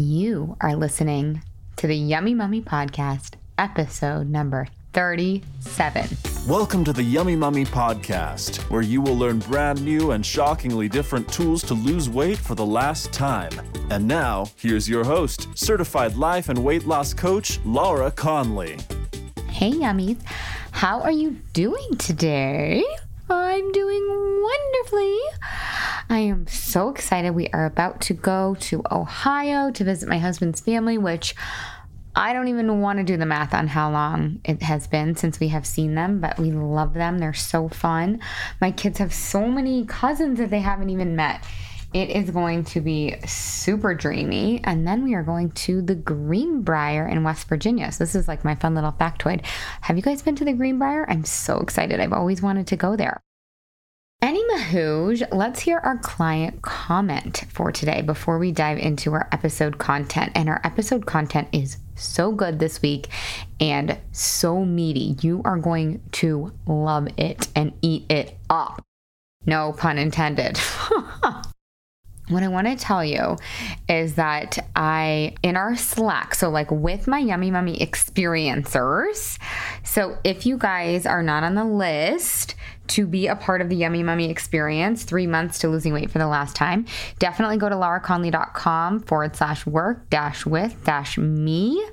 You are listening to the Yummy Mummy Podcast, episode number 37. Welcome to the Yummy Mummy Podcast, where you will learn brand new and shockingly different tools to lose weight for the last time. And now, here's your host, certified life and weight loss coach, Laura Conley. Hey, Yummies. How are you doing today? I'm doing wonderfully. I am so excited. We are about to go to Ohio to visit my husband's family, which I don't even want to do the math on how long it has been since we have seen them, but we love them. They're so fun. My kids have so many cousins that they haven't even met. It is going to be super dreamy. And then we are going to the Greenbrier in West Virginia. So, this is like my fun little factoid. Have you guys been to the Greenbrier? I'm so excited. I've always wanted to go there. Any Mahouge, let's hear our client comment for today before we dive into our episode content. And our episode content is so good this week and so meaty. You are going to love it and eat it up. No pun intended. what I want to tell you is that I, in our Slack, so like with my Yummy Mummy experiencers, so if you guys are not on the list, to be a part of the Yummy Mummy experience, three months to losing weight for the last time, definitely go to lauraconley.com forward slash work dash with dash me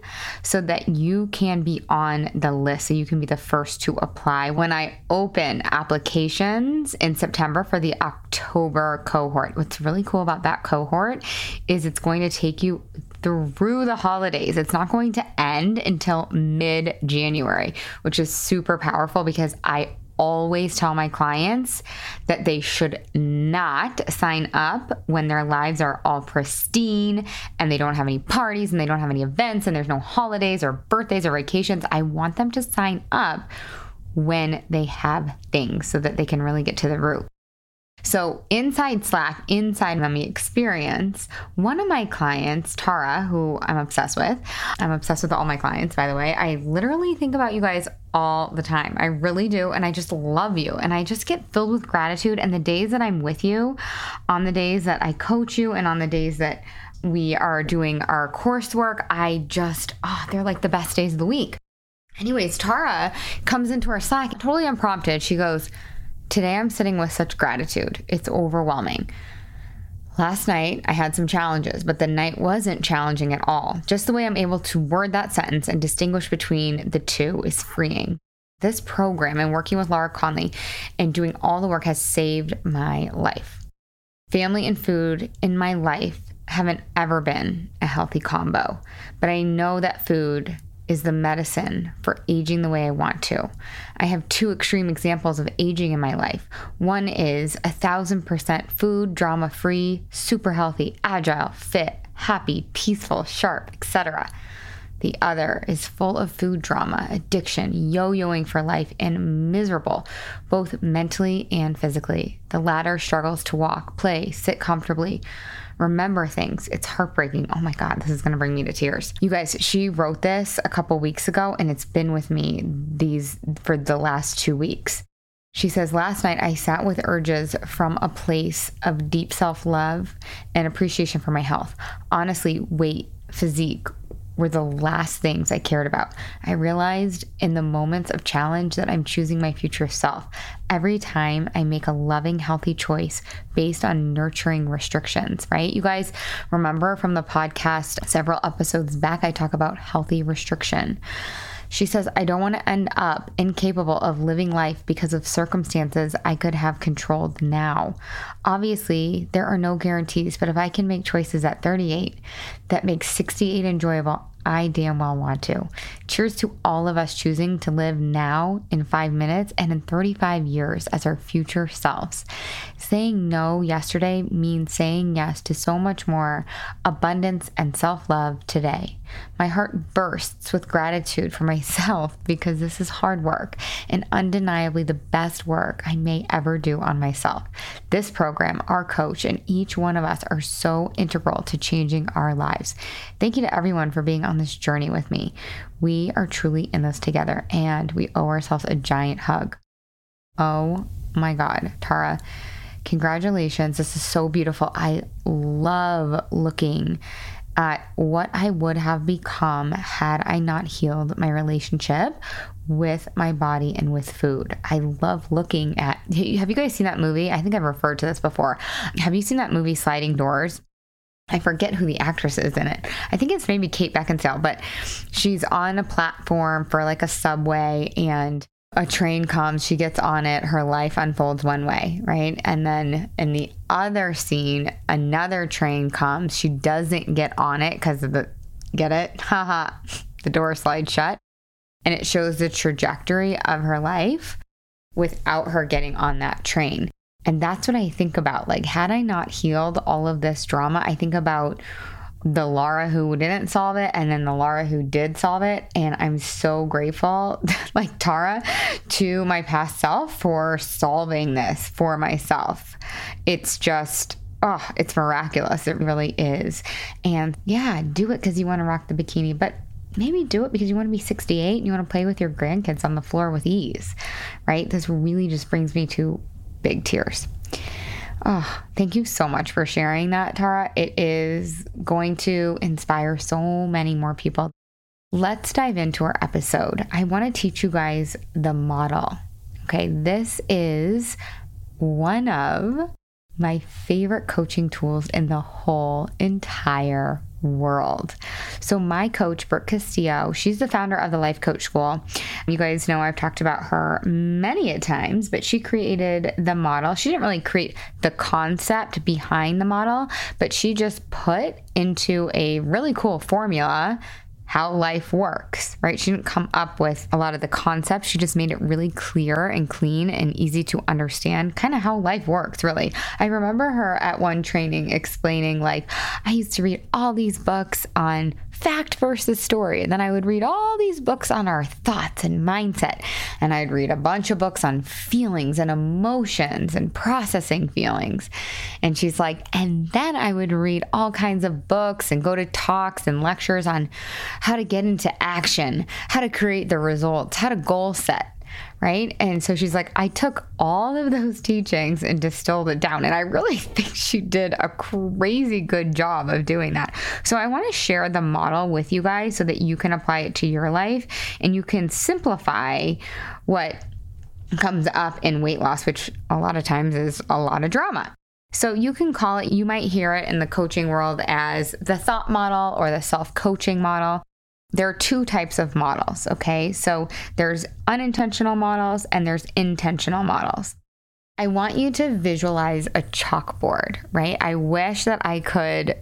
so that you can be on the list. So you can be the first to apply when I open applications in September for the October cohort. What's really cool about that cohort is it's going to take you through the holidays. It's not going to end until mid January, which is super powerful because I always tell my clients that they should not sign up when their lives are all pristine and they don't have any parties and they don't have any events and there's no holidays or birthdays or vacations. I want them to sign up when they have things so that they can really get to the root. So, inside Slack, inside Mummy Experience, one of my clients, Tara, who I'm obsessed with, I'm obsessed with all my clients, by the way. I literally think about you guys all the time. I really do. And I just love you. And I just get filled with gratitude. And the days that I'm with you, on the days that I coach you, and on the days that we are doing our coursework, I just, oh, they're like the best days of the week. Anyways, Tara comes into our Slack totally unprompted. She goes, Today I'm sitting with such gratitude. It's overwhelming. Last night I had some challenges, but the night wasn't challenging at all. Just the way I'm able to word that sentence and distinguish between the two is freeing. This program and working with Laura Conley and doing all the work has saved my life. Family and food in my life haven't ever been a healthy combo, but I know that food is the medicine for aging the way I want to. I have two extreme examples of aging in my life. One is a thousand percent food, drama free, super healthy, agile, fit, happy, peaceful, sharp, etc. The other is full of food drama, addiction, yo yoing for life, and miserable, both mentally and physically. The latter struggles to walk, play, sit comfortably remember things. It's heartbreaking. Oh my God, this is going to bring me to tears. You guys, she wrote this a couple weeks ago and it's been with me these for the last two weeks. She says, Last night I sat with urges from a place of deep self love and appreciation for my health. Honestly, weight, physique, were the last things I cared about. I realized in the moments of challenge that I'm choosing my future self. Every time I make a loving, healthy choice based on nurturing restrictions, right? You guys remember from the podcast several episodes back, I talk about healthy restriction. She says, I don't want to end up incapable of living life because of circumstances I could have controlled now. Obviously, there are no guarantees, but if I can make choices at 38 that make 68 enjoyable, I damn well want to. Cheers to all of us choosing to live now in five minutes and in 35 years as our future selves. Saying no yesterday means saying yes to so much more abundance and self love today. My heart bursts with gratitude for myself because this is hard work and undeniably the best work I may ever do on myself. This program, our coach, and each one of us are so integral to changing our lives. Thank you to everyone for being on this journey with me. We are truly in this together and we owe ourselves a giant hug. Oh my God, Tara, congratulations. This is so beautiful. I love looking at what I would have become had I not healed my relationship with my body and with food. I love looking at. Have you guys seen that movie? I think I've referred to this before. Have you seen that movie Sliding Doors? I forget who the actress is in it. I think it's maybe Kate Beckinsale, but she's on a platform for like a subway and a train comes, she gets on it, her life unfolds one way, right? And then in the other scene, another train comes, she doesn't get on it because of the, get it? Haha, the door slides shut. And it shows the trajectory of her life without her getting on that train. And that's what I think about. Like, had I not healed all of this drama, I think about the Laura who didn't solve it and then the Laura who did solve it. And I'm so grateful, like Tara, to my past self for solving this for myself. It's just, oh, it's miraculous. It really is. And yeah, do it because you want to rock the bikini, but maybe do it because you want to be 68 and you want to play with your grandkids on the floor with ease, right? This really just brings me to big tears. Oh, thank you so much for sharing that, Tara. It is going to inspire so many more people. Let's dive into our episode. I want to teach you guys the model. Okay, this is one of my favorite coaching tools in the whole entire world. So, my coach, Brooke Castillo, she's the founder of the Life Coach School. You guys know I've talked about her many a times, but she created the model. She didn't really create the concept behind the model, but she just put into a really cool formula how life works, right? She didn't come up with a lot of the concepts. She just made it really clear and clean and easy to understand, kind of how life works, really. I remember her at one training explaining, like, I used to read all these books on fact versus story. And then I would read all these books on our thoughts and mindset. And I'd read a bunch of books on feelings and emotions and processing feelings. And she's like, and then I would read all kinds of books and go to talks and lectures on how to get into action, how to create the results, how to goal set right? And so she's like, I took all of those teachings and distilled it down. And I really think she did a crazy good job of doing that. So I want to share the model with you guys so that you can apply it to your life and you can simplify what comes up in weight loss, which a lot of times is a lot of drama. So you can call it, you might hear it in the coaching world as the thought model or the self coaching model there are two types of models, okay? So there's unintentional models and there's intentional models. I want you to visualize a chalkboard, right? I wish that I could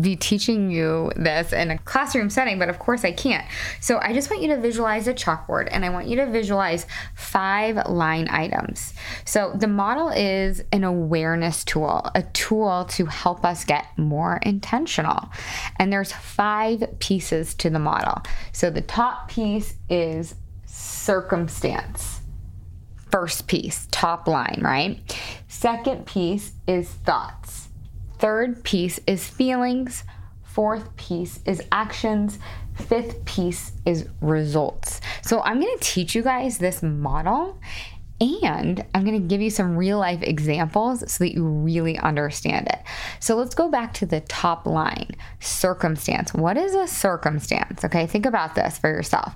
be teaching you this in a classroom setting, but of course I can't. So I just want you to visualize a chalkboard and I want you to visualize five line items. So the model is an awareness tool, a tool to help us get more intentional. And there's five pieces to the model. So the top piece is circumstance. First piece, top line, right? Second piece is thoughts Third piece is feelings. Fourth piece is actions. Fifth piece is results. So I'm going to teach you guys this model and I'm going to give you some real life examples so that you really understand it. So let's go back to the top line circumstance. What is a circumstance? Okay, think about this for yourself.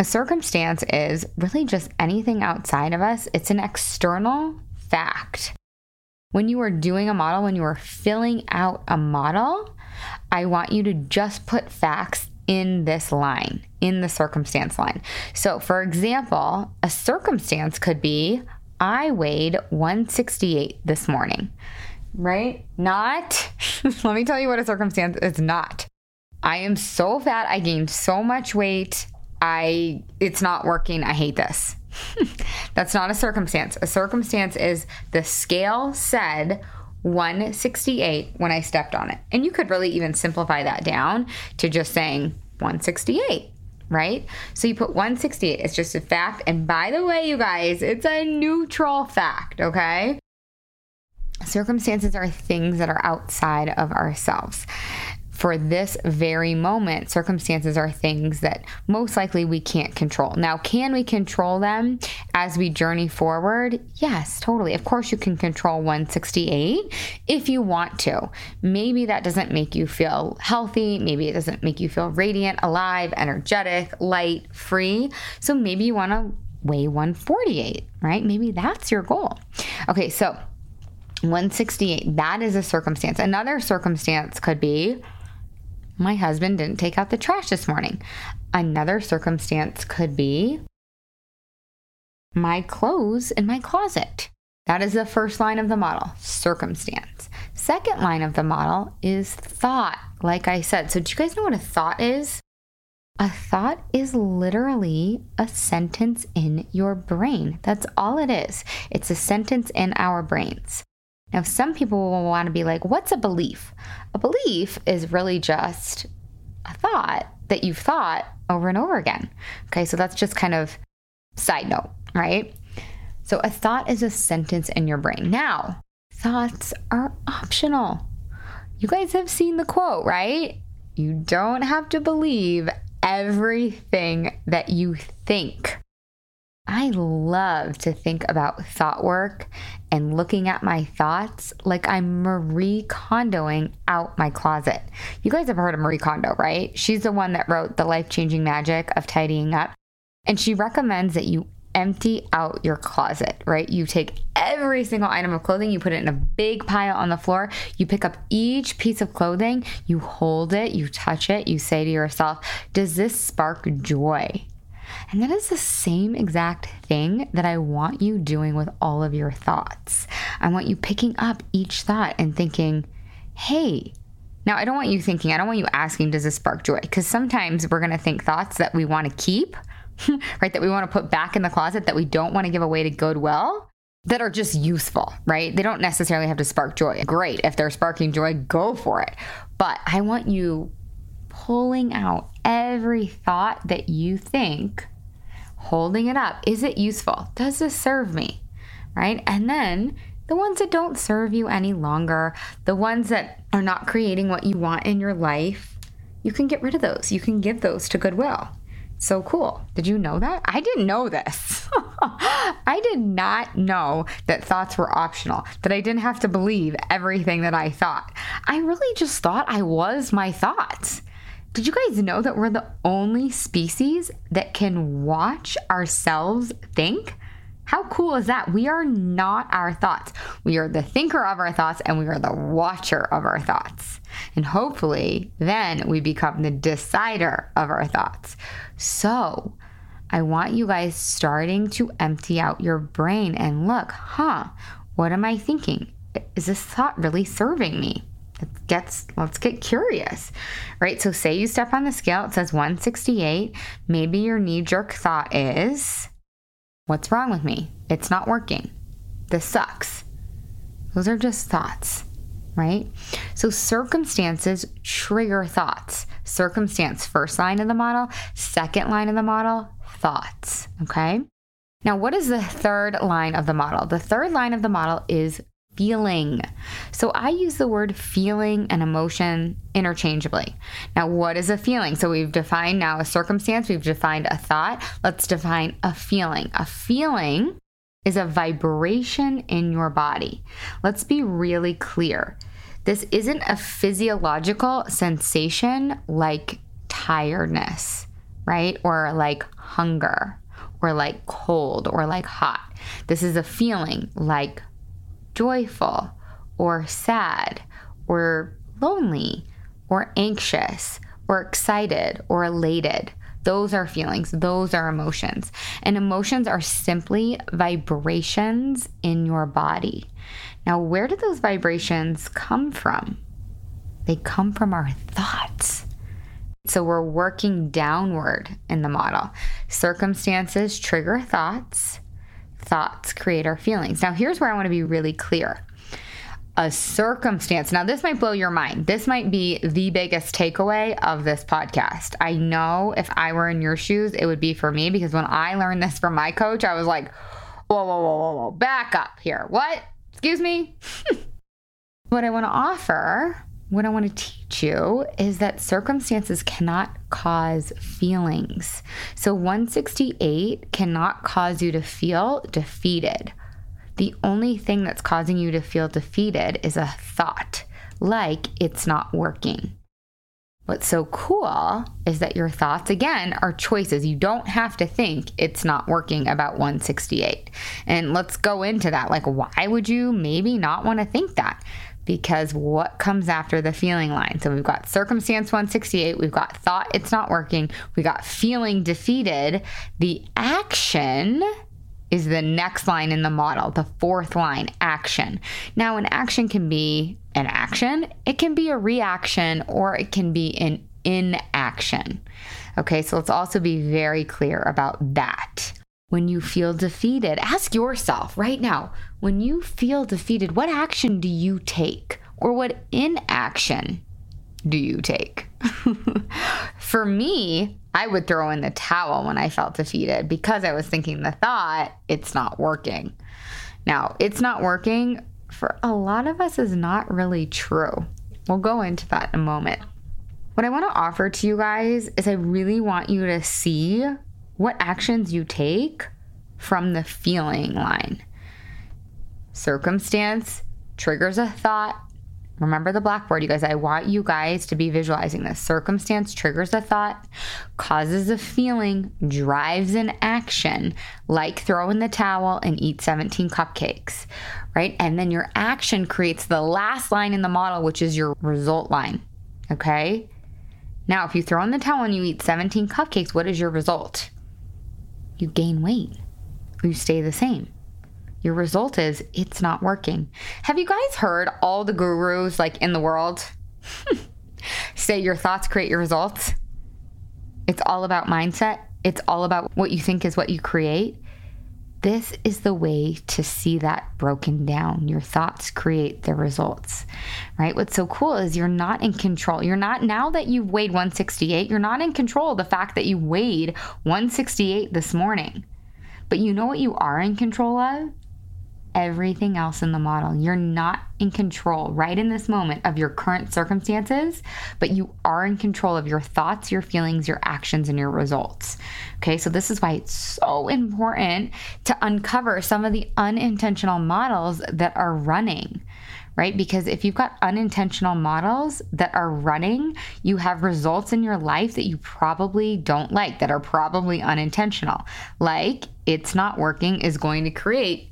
A circumstance is really just anything outside of us, it's an external fact when you are doing a model, when you are filling out a model, I want you to just put facts in this line, in the circumstance line. So, for example, a circumstance could be I weighed 168 this morning, right? Not, let me tell you what a circumstance is not. I am so fat, I gained so much weight, I it's not working. I hate this. That's not a circumstance. A circumstance is the scale said 168 when I stepped on it. And you could really even simplify that down to just saying 168 right? So you put 168. It's just a fact. And by the way, you guys, it's a neutral fact, okay? Circumstances are things that are outside of ourselves. For this very moment, circumstances are things that most likely we can't control. Now, can we control them as we journey forward? Yes, totally. Of course, you can control 168 if you want to. Maybe that doesn't make you feel healthy. Maybe it doesn't make you feel radiant, alive, energetic, light, free. So maybe you want to weigh 148, right? Maybe that's your goal. Okay, so 168, that is a circumstance. Another circumstance could be my husband didn't take out the trash this morning. Another circumstance could be my clothes in my closet. That is the first line of the model, circumstance. Second line of the model is thought, like I said. So, do you guys know what a thought is? A thought is literally a sentence in your brain. That's all it is. It's a sentence in our brains. Now, some people will want to be like, what's a belief? A belief is really just a thought that you've thought over and over again. Okay, so that's just kind of side note, right? So a thought is a sentence in your brain. Now, thoughts are optional. You guys have seen the quote, right? You don't have to believe everything that you think. I love to think about thought work and looking at my thoughts like I'm Marie Kondoing out my closet. You guys have heard of Marie Kondo, right? She's the one that wrote The Life Changing Magic of Tidying Up. And she recommends that you empty out your closet, right? You take every single item of clothing, you put it in a big pile on the floor, you pick up each piece of clothing, you hold it, you touch it, you say to yourself, Does this spark joy? And that is the same exact thing that I want you doing with all of your thoughts. I want you picking up each thought and thinking, hey, now I don't want you thinking, I don't want you asking, does this spark joy? Because sometimes we're going to think thoughts that we want to keep, right? That we want to put back in the closet that we don't want to give away to Goodwill that are just useful, right? They don't necessarily have to spark joy. Great. If they're sparking joy, go for it. But I want you pulling out every thought that you think, holding it up. Is it useful? Does this serve me? Right? And then the ones that don't serve you any longer, the ones that are not creating what you want in your life, you can get rid of those. You can give those to Goodwill. So cool. Did you know that? I didn't know this. I did not know that thoughts were optional, that I didn't have to believe everything that I thought. I really just thought I was my thoughts. Did you guys know that we're the only species that can watch ourselves think? How cool is that? We are not our thoughts. We are the thinker of our thoughts and we are the watcher of our thoughts. And hopefully, then we become the decider of our thoughts. So, I want you guys starting to empty out your brain and look, huh, what am I thinking? Is this thought really serving me? It gets let's get curious right? So say you step on the scale it says 168 maybe your knee-jerk thought is what's wrong with me? It's not working. This sucks. Those are just thoughts right? So circumstances trigger thoughts. Circumstance first line of the model second line of the model thoughts okay? Now what is the third line of the model? The third line of the model is feeling. So I use the word feeling and emotion interchangeably. Now, what is a feeling? So we've defined now a circumstance, we've defined a thought. Let's define a feeling. A feeling is a vibration in your body. Let's be really clear. This isn't a physiological sensation like tiredness, right? Or like hunger, or like cold, or like hot. This is a feeling like joyful or sad or lonely or anxious or excited or elated. Those are feelings, those are emotions. And emotions are simply vibrations in your body. Now, where do those vibrations come from? They come from our thoughts. So we're working downward in the model. Circumstances trigger thoughts, thoughts create our feelings. Now, here's where I want to be really clear a circumstance. Now, this might blow your mind. This might be the biggest takeaway of this podcast. I know if I were in your shoes, it would be for me because when I learned this from my coach, I was like, whoa, whoa, whoa, whoa, whoa, back up here. What? Excuse me? what I want to offer what I want to teach you is that circumstances cannot cause feelings. So 168 cannot cause you to feel defeated. The only thing that's causing you to feel defeated is a thought, like it's not working. What's so cool is that your thoughts, again, are choices. You don't have to think it's not working about 168. And let's go into that. Like, why would you maybe not want to think that? Because what comes after the feeling line? So we've got circumstance 168, we've got thought it's not working, we got feeling defeated. The action is the next line in the model, the fourth line, action. Now, an action can be an action, it can be a reaction, or it can be an inaction. Okay, so let's also be very clear about that. When you feel defeated, ask yourself right now when you feel defeated, what action do you take? Or what inaction do you take? For me, I would throw in the towel when I felt defeated because I was thinking the thought, it's not working. Now, it's not working for a lot of us is not really true. We'll go into that in a moment. What I want to offer to you guys is I really want you to see what actions you take from the feeling line. Circumstance triggers a thought, Remember the blackboard, you guys. I want you guys to be visualizing this. Circumstance triggers a thought, causes a feeling, drives an action, like throw in the towel and eat 17 cupcakes, right? And then your action creates the last line in the model, which is your result line, okay? Now, if you throw in the towel and you eat 17 cupcakes, what is your result? You gain weight, you stay the same your result is it's not working. Have you guys heard all the gurus like in the world say your thoughts create your results? It's all about mindset. It's all about what you think is what you create. This is the way to see that broken down. Your thoughts create the results, right? What's so cool is you're not in control. You're not, now that you've weighed 168, you're not in control of the fact that you weighed 168 this morning. But you know what you are in control of? Everything else in the model. You're not in control right in this moment of your current circumstances, but you are in control of your thoughts, your feelings, your actions, and your results. Okay, so this is why it's so important to uncover some of the unintentional models that are running. Right? Because if you've got unintentional models that are running, you have results in your life that you probably don't like, that are probably unintentional. Like, it's not working is going to create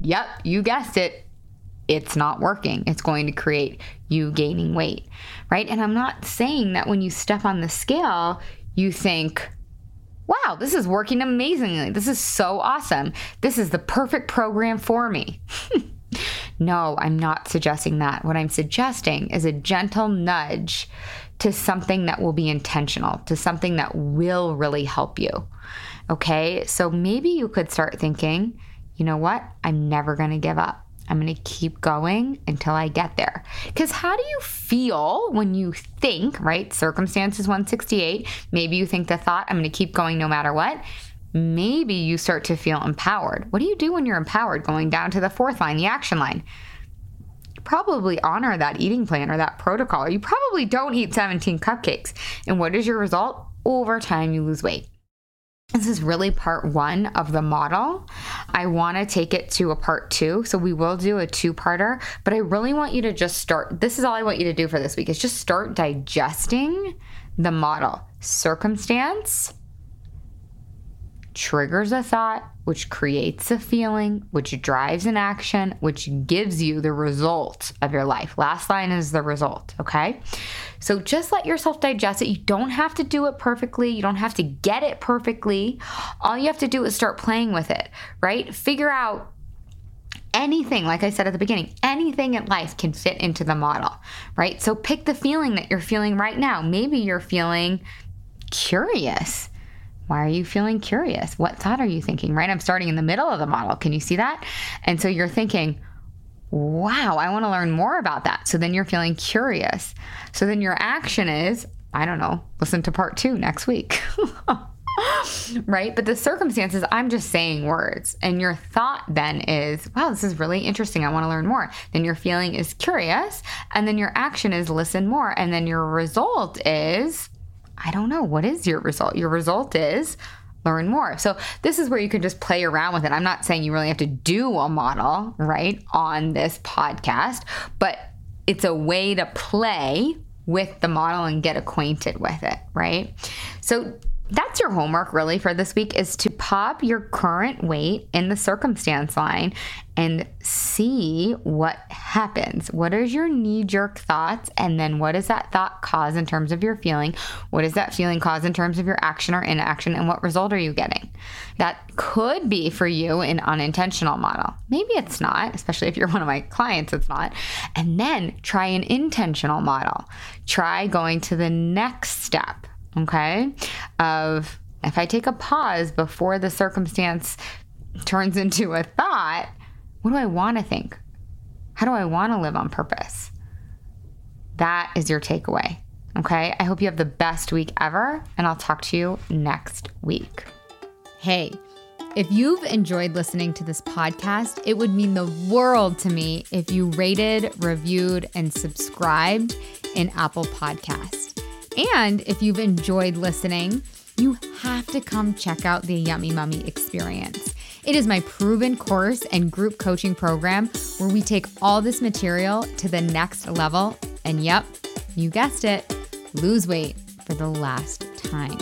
yep, you guessed it. It's not working. It's going to create you gaining weight, right? And I'm not saying that when you step on the scale, you think, wow, this is working amazingly. This is so awesome. This is the perfect program for me. no, I'm not suggesting that. What I'm suggesting is a gentle nudge to something that will be intentional, to something that will really help you. Okay, so maybe you could start thinking, you know what? I'm never going to give up. I'm going to keep going until I get there. Because how do you feel when you think, right? Circumstances 168. Maybe you think the thought, I'm going to keep going no matter what. Maybe you start to feel empowered. What do you do when you're empowered? Going down to the fourth line, the action line. Probably honor that eating plan or that protocol. You probably don't eat 17 cupcakes. And what is your result? Over time, you lose weight. This is really part one of the model. I want to take it to a part two. So we will do a two parter, but I really want you to just start. This is all I want you to do for this week is just start digesting the model. Circumstance, triggers a thought, which creates a feeling, which drives an action, which gives you the result of your life. Last line is the result, okay? So just let yourself digest it. You don't have to do it perfectly, you don't have to get it perfectly. All you have to do is start playing with it, right? Figure out anything, like I said at the beginning, anything in life can fit into the model, right? So pick the feeling that you're feeling right now. Maybe you're feeling curious why are you feeling curious? What thought are you thinking? Right? I'm starting in the middle of the model. Can you see that? And so you're thinking, wow, I want to learn more about that. So then you're feeling curious. So then your action is, I don't know, listen to part two next week. right? But the circumstances, I'm just saying words. And your thought then is, wow, this is really interesting. I want to learn more. Then your feeling is curious. And then your action is listen more. And then your result is, I don't know, what is your result? Your result is, learn more. So this is where you can just play around with it. I'm not saying you really have to do a model, right, on this podcast, but it's a way to play with the model and get acquainted with it, right? So that's your homework really for this week is to pop your current weight in the circumstance line and see what happens. What are your knee jerk thoughts? And then what does that thought cause in terms of your feeling? What does that feeling cause in terms of your action or inaction? And what result are you getting? That could be for you an unintentional model. Maybe it's not, especially if you're one of my clients, it's not. And then try an intentional model. Try going to the next step okay? Of if I take a pause before the circumstance turns into a thought, what do I want to think? How do I want to live on purpose? That is your takeaway. Okay. I hope you have the best week ever, and I'll talk to you next week. Hey, if you've enjoyed listening to this podcast, it would mean the world to me if you rated, reviewed, and subscribed in Apple Podcasts. And if you've enjoyed listening, you have to come check out the Yummy Mummy experience. It is my proven course and group coaching program where we take all this material to the next level. And yep, you guessed it, lose weight for the last time.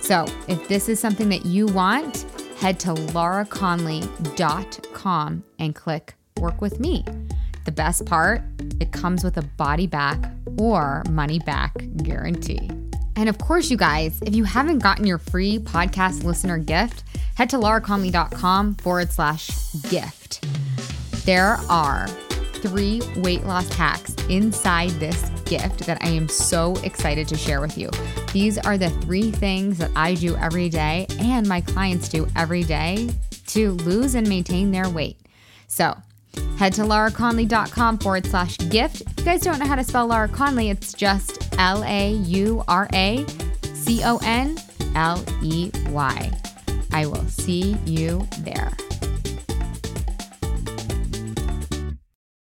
So if this is something that you want, head to lauraconley.com and click work with me. The best part, it comes with a body back or money back guarantee. And of course, you guys, if you haven't gotten your free podcast listener gift, head to lauraconley.com forward slash gift. There are three weight loss hacks inside this gift that I am so excited to share with you. These are the three things that I do every day and my clients do every day to lose and maintain their weight. So, Head to lauraconley.com forward slash gift. If you guys don't know how to spell Laura Conley, it's just L A U R A C O N L E Y. I will see you there.